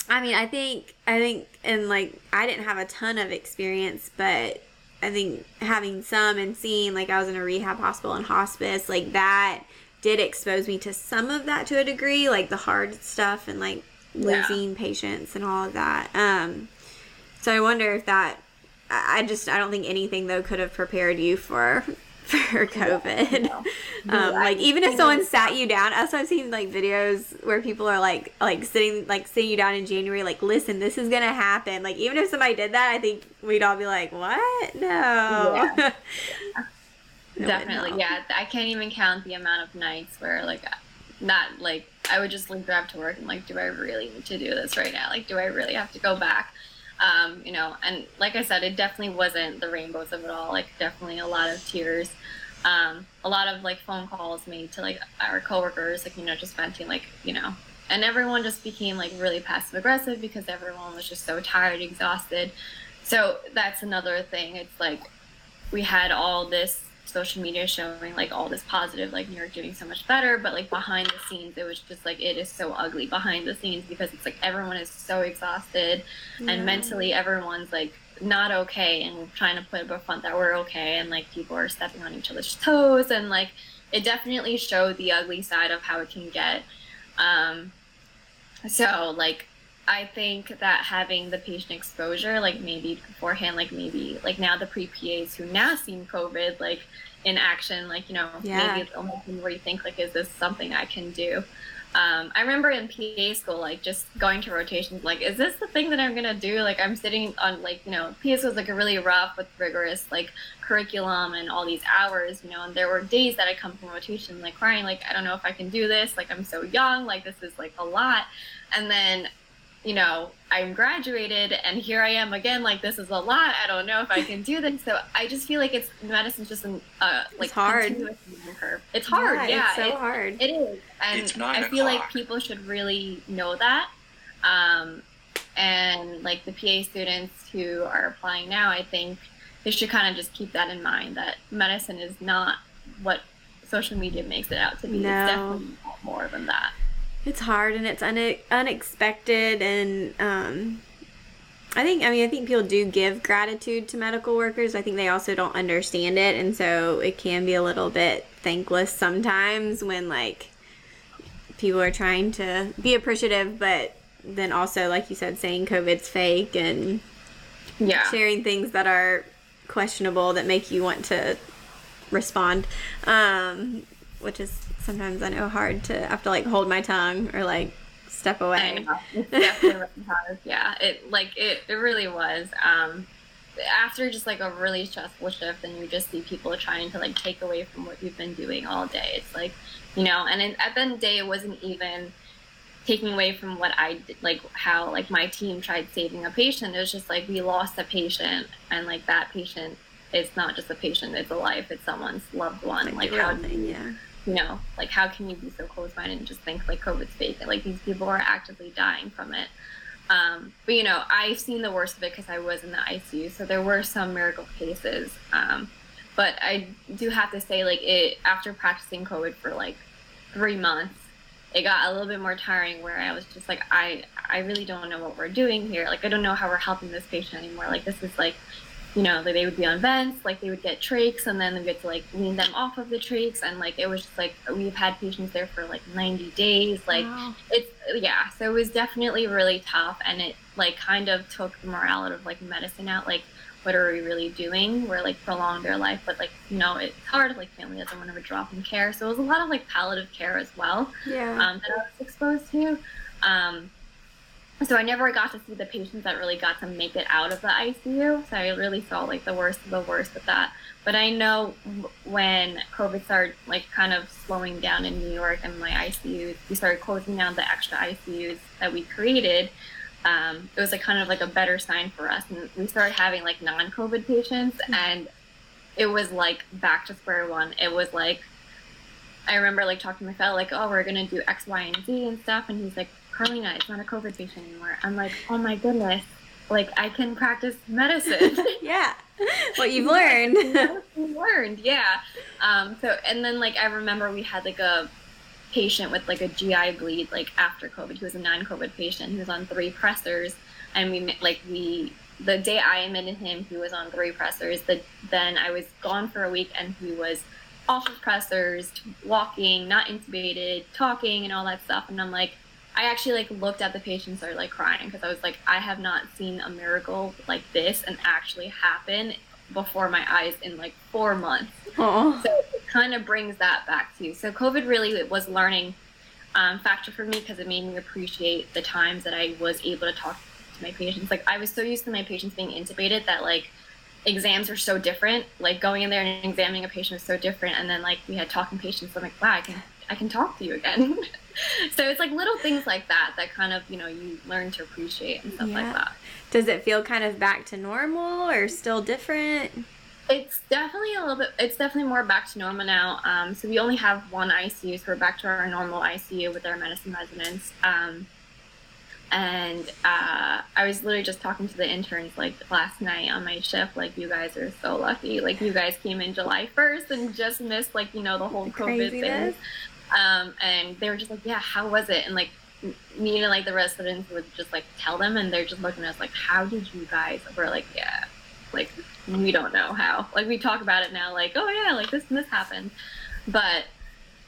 I mean I think I think and like I didn't have a ton of experience but I think having some and seeing like I was in a rehab hospital and hospice like that did expose me to some of that to a degree, like the hard stuff and like losing yeah. patients and all of that. Um, so I wonder if that. I just I don't think anything though could have prepared you for <laughs> for COVID. Yeah, <laughs> um, like even if someone sat you down, also I've seen like videos where people are like like sitting like sitting you down in January, like listen, this is gonna happen. Like even if somebody did that, I think we'd all be like, what? No. Yeah. <laughs> Definitely, yeah. I can't even count the amount of nights where like not like I would just like drive to work and like, do I really need to do this right now? Like, do I really have to go back? Um, you know, and like I said, it definitely wasn't the rainbows of it all. Like, definitely a lot of tears. Um, a lot of like phone calls made to like our coworkers, like you know, just venting, like you know, and everyone just became like really passive aggressive because everyone was just so tired, exhausted. So that's another thing. It's like we had all this social media showing like all this positive, like New York doing so much better, but like behind the scenes, it was just like it is so ugly behind the scenes because it's like everyone is so exhausted yeah. and mentally everyone's like not okay and trying to put up a front that we're okay and like people are stepping on each other's toes and like it definitely showed the ugly side of how it can get. Um, so like I think that having the patient exposure, like maybe beforehand, like maybe like now the pre PAs who now seen COVID like in action, like you know yeah. maybe it'll make them rethink like is this something I can do. Um, I remember in PA school, like just going to rotations, like, is this the thing that I'm gonna do? Like, I'm sitting on, like, you know, PA school was like a really rough with rigorous, like, curriculum and all these hours, you know, and there were days that I come from rotation, like, crying, like, I don't know if I can do this, like, I'm so young, like, this is like a lot. And then you know, I'm graduated and here I am again. Like this is a lot. I don't know if I can do this. So I just feel like it's medicine's just an uh like it's hard. Curve. It's hard. Yeah, yeah it's so it, hard. It is, and I feel like people should really know that. Um, and like the PA students who are applying now, I think they should kind of just keep that in mind that medicine is not what social media makes it out to be. No. It's definitely more than that it's hard and it's une- unexpected and um I think I mean I think people do give gratitude to medical workers. I think they also don't understand it and so it can be a little bit thankless sometimes when like people are trying to be appreciative but then also like you said saying COVID's fake and yeah sharing things that are questionable that make you want to respond. Um which is sometimes I know hard to have to like hold my tongue or like step away. It's definitely hard. <laughs> Yeah, it like it, it really was. Um, after just like a really stressful shift, and you just see people trying to like take away from what you've been doing all day. It's like, you know, and it, at the end of the day, it wasn't even taking away from what I did, like how like my team tried saving a patient. It was just like we lost a patient, and like that patient is not just a patient; it's a life. It's someone's loved one. Like, like how thing, yeah you know, like how can you be so close-minded and just think like COVID's fake? And, like these people are actively dying from it. Um, but you know, I've seen the worst of it because I was in the ICU, so there were some miracle cases. Um, but I do have to say, like it after practicing COVID for like three months, it got a little bit more tiring. Where I was just like, I I really don't know what we're doing here. Like I don't know how we're helping this patient anymore. Like this is like you know, like they would be on vents, like they would get trachs, and then we get to like wean them off of the trachs, and like it was just like we've had patients there for like 90 days, like wow. it's yeah, so it was definitely really tough, and it like kind of took the morale out of like medicine out, like what are we really doing? We're like prolonging their life, but like you know it's hard. Like family doesn't want to drop in care, so it was a lot of like palliative care as well. Yeah, um, that I was exposed to. Um, so I never got to see the patients that really got to make it out of the ICU. So I really saw like the worst of the worst with that. But I know when COVID started like kind of slowing down in New York and my ICUs, we started closing down the extra ICUs that we created. Um, it was like kind of like a better sign for us, and we started having like non-COVID patients, mm-hmm. and it was like back to square one. It was like I remember like talking to my fellow like, oh, we're gonna do X, Y, and Z and stuff, and he's like, Karlina, it's not a COVID patient anymore. I'm like, oh my goodness, like I can practice medicine. <laughs> yeah, what you've <laughs> learned. you learned, yeah. Um, so and then like I remember we had like a patient with like a GI bleed like after COVID. He was a non-COVID patient. He was on three pressors, and we like we the day I admitted him, he was on three pressors. The, then I was gone for a week, and he was off of pressors, walking, not intubated, talking, and all that stuff. And I'm like, I actually like looked at the patient and started like crying because I was like, I have not seen a miracle like this and actually happen before my eyes in like four months. Aww. So it kind of brings that back to you. So COVID really was learning um, factor for me because it made me appreciate the times that I was able to talk to my patients. Like I was so used to my patients being intubated that like exams are so different. Like going in there and examining a patient is so different. And then like we had talking patients. So I'm like, wow, I can I can talk to you again. <laughs> <laughs> so it's like little things like that that kind of you know you learn to appreciate and stuff yeah. like that does it feel kind of back to normal or still different it's definitely a little bit it's definitely more back to normal now um, so we only have one icu so we're back to our normal icu with our medicine residents um, and uh, I was literally just talking to the interns like last night on my shift. Like, you guys are so lucky. Like, you guys came in July 1st and just missed, like, you know, the whole COVID thing. Um, and they were just like, yeah, how was it? And like me and like the residents would just like tell them, and they're just looking at us like, how did you guys? We're like, yeah, like we don't know how. Like we talk about it now, like, oh yeah, like this and this happened, but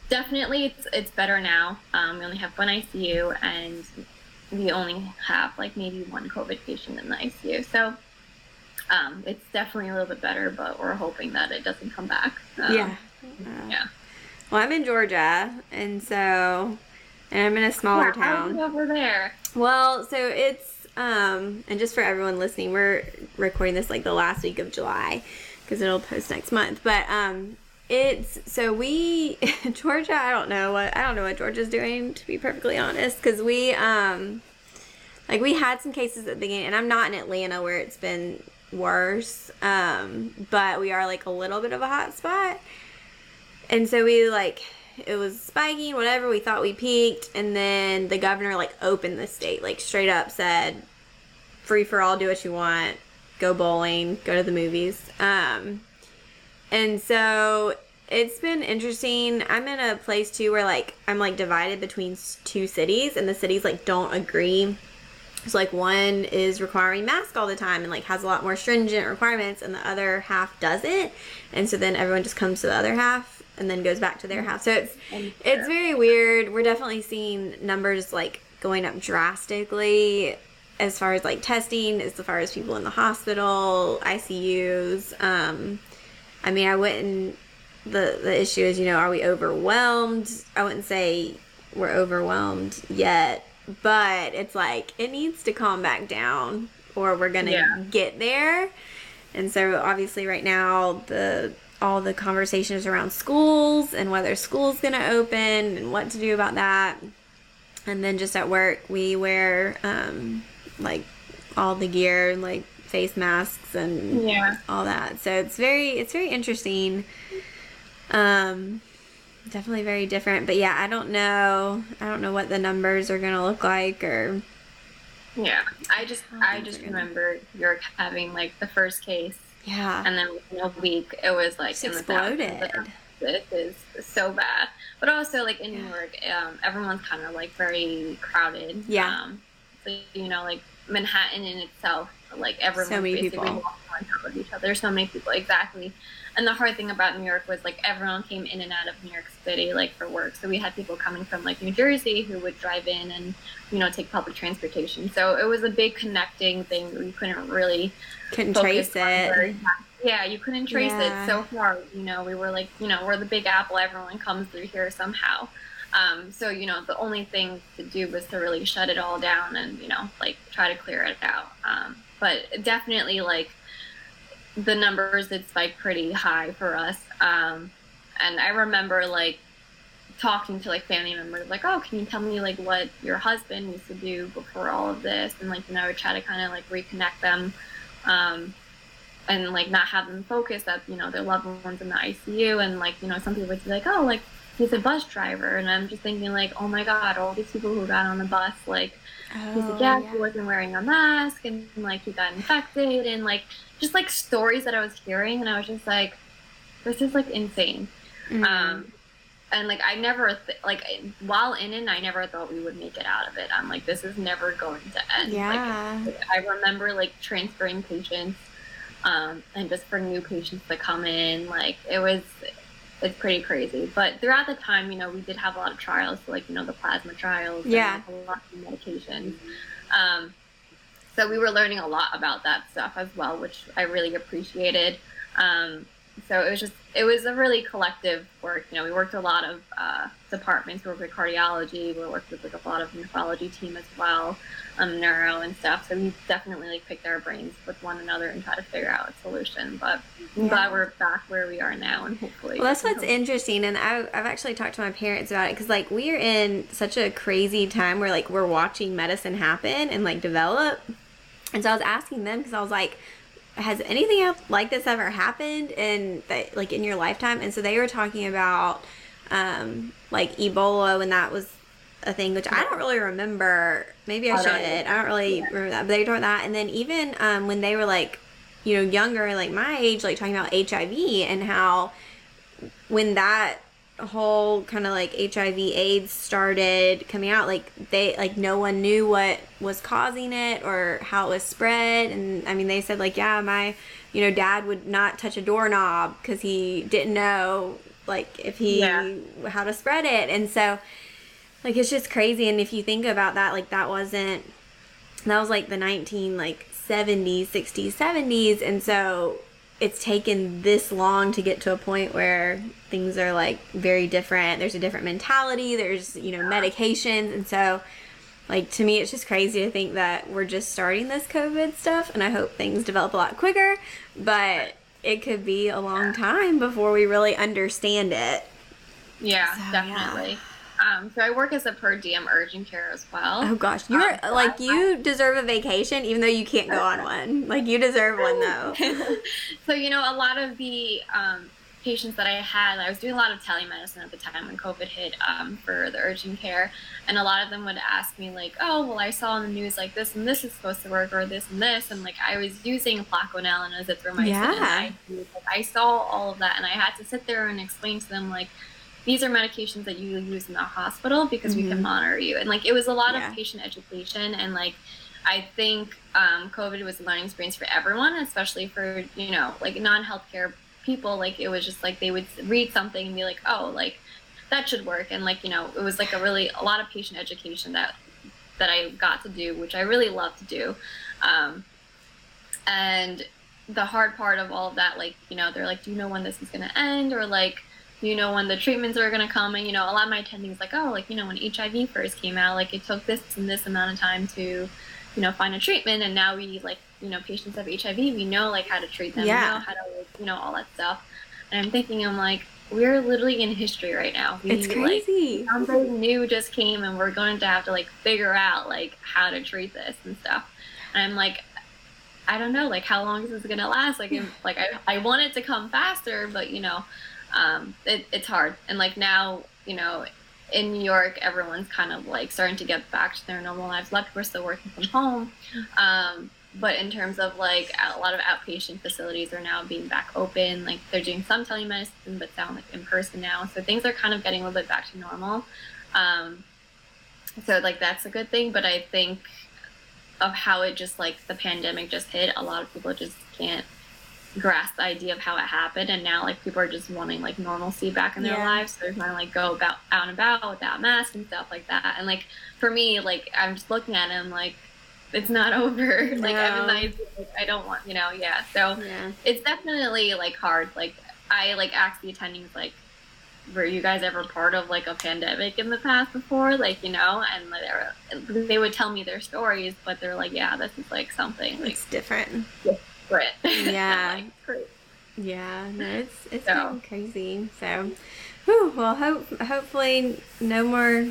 definitely it's it's better now. Um, we only have one ICU, and we only have like maybe one COVID patient in the ICU, so. Um, it's definitely a little bit better, but we're hoping that it doesn't come back. Um, yeah. Yeah. Well, I'm in Georgia, and so, and I'm in a smaller yeah, town. over there? Well, so it's, um, and just for everyone listening, we're recording this like the last week of July because it'll post next month. But um, it's so we <laughs> Georgia. I don't know what I don't know what Georgia's doing to be perfectly honest because we um, like we had some cases at the beginning, and I'm not in Atlanta where it's been worse. Um, but we are like a little bit of a hot spot. And so we like it was spiking, whatever. We thought we peaked, and then the governor like opened the state, like straight up said, "Free for all, do what you want, go bowling, go to the movies." Um, and so it's been interesting. I'm in a place too where like I'm like divided between two cities, and the cities like don't agree so like one is requiring mask all the time and like has a lot more stringent requirements and the other half doesn't and so then everyone just comes to the other half and then goes back to their house. so it's it's very weird we're definitely seeing numbers like going up drastically as far as like testing as far as people in the hospital icus um i mean i wouldn't the the issue is you know are we overwhelmed i wouldn't say we're overwhelmed yet but it's like it needs to calm back down or we're gonna Yeah. get there and so obviously right now the all the conversations around schools and whether school's gonna open and what to do about that. And then just at work we wear um like all the gear like face masks and Yeah. all that. So it's very it's very interesting. Um definitely very different. But yeah i don't know. I don't know what the numbers are gonna look like or Yeah. I just I just remember York having like the first case yeah and then within a week it was like Just in the thousands. exploded. This is so bad. But also like in New York, um, everyone's kind of like very crowded. Yeah. Um, so you know, like Manhattan in itself, like everyone's So basically people. walking on top of each other. There's so many people, exactly. And the hard thing about New York was like everyone came in and out of New York City like for work. So we had people coming from like New Jersey who would drive in and you know take public transportation. So it was a big connecting thing. We couldn't really couldn't trace it Yeah, you couldn't trace Yeah. it so far. You know, we were like, you know, we're the Big Apple. Everyone comes through here somehow. Um, so you know, the only thing to do was to really shut it all down and you know, like try to clear it out. Um, but definitely, like the numbers did spike pretty high for us. Um, and I remember like talking to like family members like oh can you tell me like what your husband used to do before all of this and like you know I would try to kind of like reconnect them um and like not have them focus that you know their loved ones in the ICU and like you know some people would be like oh like he's a bus driver and I'm just thinking like oh my god all these people who got on the bus like oh, said yeah, yeah. he wasn't wearing a mask and like he got infected and like just like stories that I was hearing and I was just like this is like insane Mhm. um, and like I never th- like while in it, I never thought we would make it out of it. I'm like, this is never going to end. yeah Like, I remember like transferring patients, um, and just for new patients to come in, like it was, it's pretty crazy. But throughout the time, you know, we did have a lot of trials, so, like you know, the plasma trials, and, Yeah. like, a lot of medications. Um, so we were learning a lot about that stuff as well, which I really appreciated. Um, so it was just it was a really collective work. You know, we worked a lot of uh, departments. We worked with cardiology. We worked with like a lot of nephrology team as well, um, neuro and stuff. So we definitely like picked our brains with one another and try to figure out a solution. But I'm Yeah. glad we're back where we are now, and hopefully. Well, that's what's interesting, and I, I've actually talked to my parents about it because, like, we are in such a crazy time where, like, we're watching medicine happen and like develop. And so I was asking them because I was like, "Has anything like this ever happened in like, in your lifetime?" And so they were talking about, um, like Ebola when that was a thing, which I don't really remember. Maybe I I should. don't I don't really Yeah. remember that. But they were talking about that, and then even um, when they were like, you know, younger, like my age, like talking about HIV and how when that whole kind of like HIV AIDS started coming out like they like no one knew what was causing it or how it was spread. And I mean they said like yeah my you know dad would not touch a doorknob cuz he didn't know like if he Yeah. how to spread it. And so like it's just crazy. And if you think about that like that wasn't that was like the 19 like 70s 60s 70s and so it's taken this long to get to a point where things are like very different. There's a different mentality. There's you know medications. And so like to me it's just crazy to think that we're just starting this covid stuff and i hope things develop a lot quicker. But it could be a long time before we really understand it. Yeah, So, yeah. Um, so I work as a per diem urgent care as well. oh gosh you're Um, like you deserve a vacation even though you can't go on one like you deserve one though <laughs> so you know, a lot of the um, patients that I had, I was doing a lot of telemedicine at the time when COVID hit um, for the urgent care, and a lot of them would ask me like, "Oh, well, I saw in the news like this and this is supposed to work, or this and this," and like I was using Plaquenil and azithromycin, Yeah. and I, like, I saw all of that, and I had to sit there and explain to them like. These are medications that you use in the hospital because we Mhm. can monitor you. And like it was a lot Yeah. of patient education and like I think um, COVID was a learning experience for everyone, especially for you know like non-healthcare people. Like it was just like they would read something and be like, oh, like that should work, and like you know it was like a really a lot of patient education that that I got to do, which I really love to do. Um, and the hard part of all of that, like you know, they're like, do you know when this is going to end, or like you know when the treatments are going to come and you know a lot of my attendings like oh like you know when hiv first came out like it took this and this amount of time to you know find a treatment and now we like you know patients have hiv we know like how to treat them. Yeah. we know how to like, you know all that stuff. And i'm thinking i'm like we're literally in history right now. We, it's crazy. like, something new just came and we're going to have to like figure out like how to treat this and stuff. And i'm like i don't know like how long is this gonna last? Like like I, I want it to come faster but you know um, it, it's hard and like now you know in New York, everyone's kind of like starting to get back to their normal lives. People are still working from home. Um, but in terms of like a lot of outpatient facilities are now being back open. Like they're doing some telemedicine, but sound like in person now. So things are kind of getting a little bit back to normal. Um, so like that's a good thing. But I think of how it just like the pandemic just hit, a lot of people just can't grasp the idea of how it happened and now like people are just wanting like normalcy back in their Yeah. lives so they're trying to like go about out and about without masks and stuff like that and like for me like i'm just looking at him like it's not <laughs> over like i'm in the ICU, like, i don't want you know yeah so yeah. it's definitely like hard like i like asked the attendings like were you guys ever part of like a pandemic in the past before? Like you know and they, were, they would tell me their stories but they're like yeah this is like something like it's different <laughs> Yeah. like. Yeah, no, it's it's So. crazy. So, whew, well, hope hopefully no more,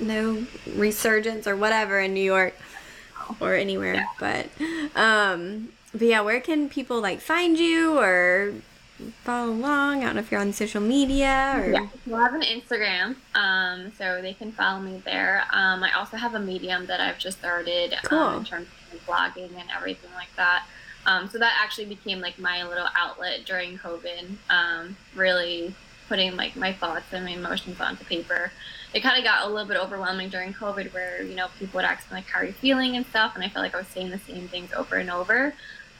no resurgence or whatever in New York or anywhere. Yeah. But, um, but yeah, where can people like find you or follow along? I don't know if you're on social media or Yeah, so I have an Instagram, um, so they can follow me there. Um, I also have a Medium that I've just started Cool. um, in terms of blogging and everything like that. Um, so that actually became like my little outlet during COVID. Um, really putting like my thoughts and my emotions onto paper. It kind of got a little bit overwhelming during COVID, where you know people would ask me like, "How are you feeling?" and stuff, and I felt like I was saying the same things over and over.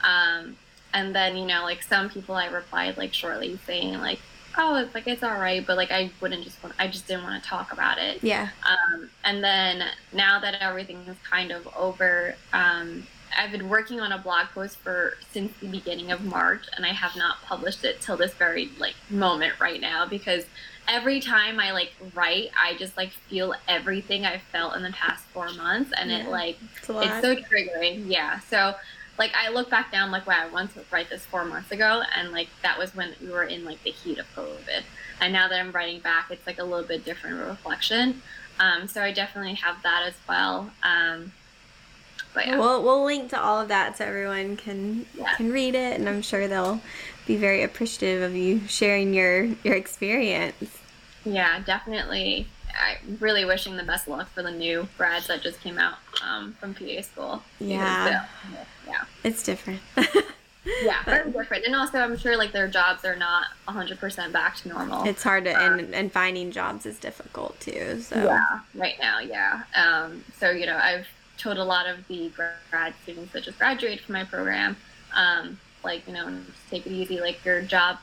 Um, and then you know like some people i replied like shortly saying like oh it's like it's all right but like i wouldn't just want i just didn't want to talk about it yeah, um, and then now that everything is kind of over um, i've been working on a blog post for since the beginning of march and i have not published it till this very like moment right now because every time i like write i just like feel everything i've felt in the past four months and Yeah. it like it's it's so triggering. Yeah. So like i look back down like wow i wanted to write this four months ago and like that was when we were in like the heat of covid. And now that i'm writing back it's like a little bit different reflection. Um, so i definitely have that as well. Um, but yeah We'll we'll link to all of that so everyone can Yeah. can read it, and I'm sure they'll be very appreciative of you sharing your your experience. yeah definitely i'm really wishing the best luck for the new grads that just came out um, from pa school Because, Yeah. yeah It's different. <laughs> yeah very different and also i'm sure like their jobs are not 100% back to normal it's hard to and and finding jobs is difficult too. So Yeah, right now, yeah. Um, so, you know, I've told a lot of the grad students that just graduated from my program, um, like, you know, just take it easy. Like, your job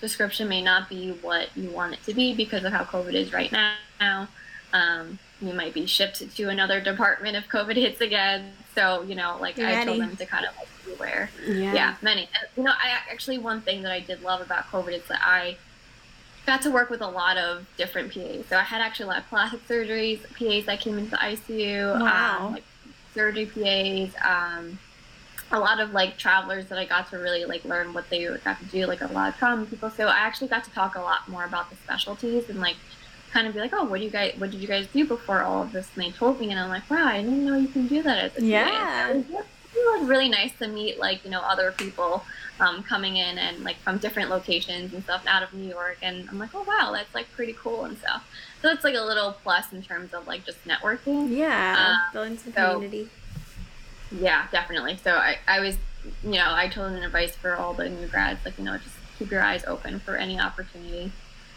description may not be what you want it to be because of how COVID is right now. Um, you might be shipped to another department if COVID <laughs> hits again. So, you know, like, I told them to kind of like be aware yeah. yeah many you know i actually one thing that i did love about covid is that i got to work with a lot of different pas so i had actually a lot of plastic surgeries pas that came into the icu Wow. um, like surgery pas um, a lot of like travelers that i got to really like learn what they got to do like a lot of trauma people. So i actually got to talk a lot more about the specialties and like kind of be like oh what do you guys what did you guys do before all of this? And they told me and i'm like wow i didn't know you can do that as a Yeah. It was it was really nice to meet like you know other people um, coming in and like from different locations and stuff out of New York. And I'm like oh wow that's like pretty cool and stuff so it's like a little plus in terms of like just networking Yeah. Uh, Building some so- community. yeah definitely so I, I was you know I told an advice for all the new grads like you know just keep your eyes open for any opportunity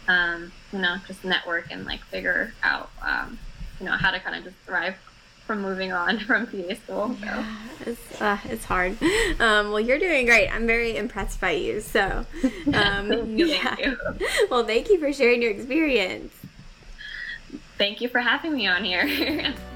um, you know just network and like figure out um, you know how to kind of just thrive from moving on <laughs> from PA school. So. Yeah, it's, uh, it's hard. Um, well, you're doing great. I'm very impressed by you. So, <laughs> um, yeah. thank you. Well, thank you for sharing your experience. Thank you for having me on here. <laughs>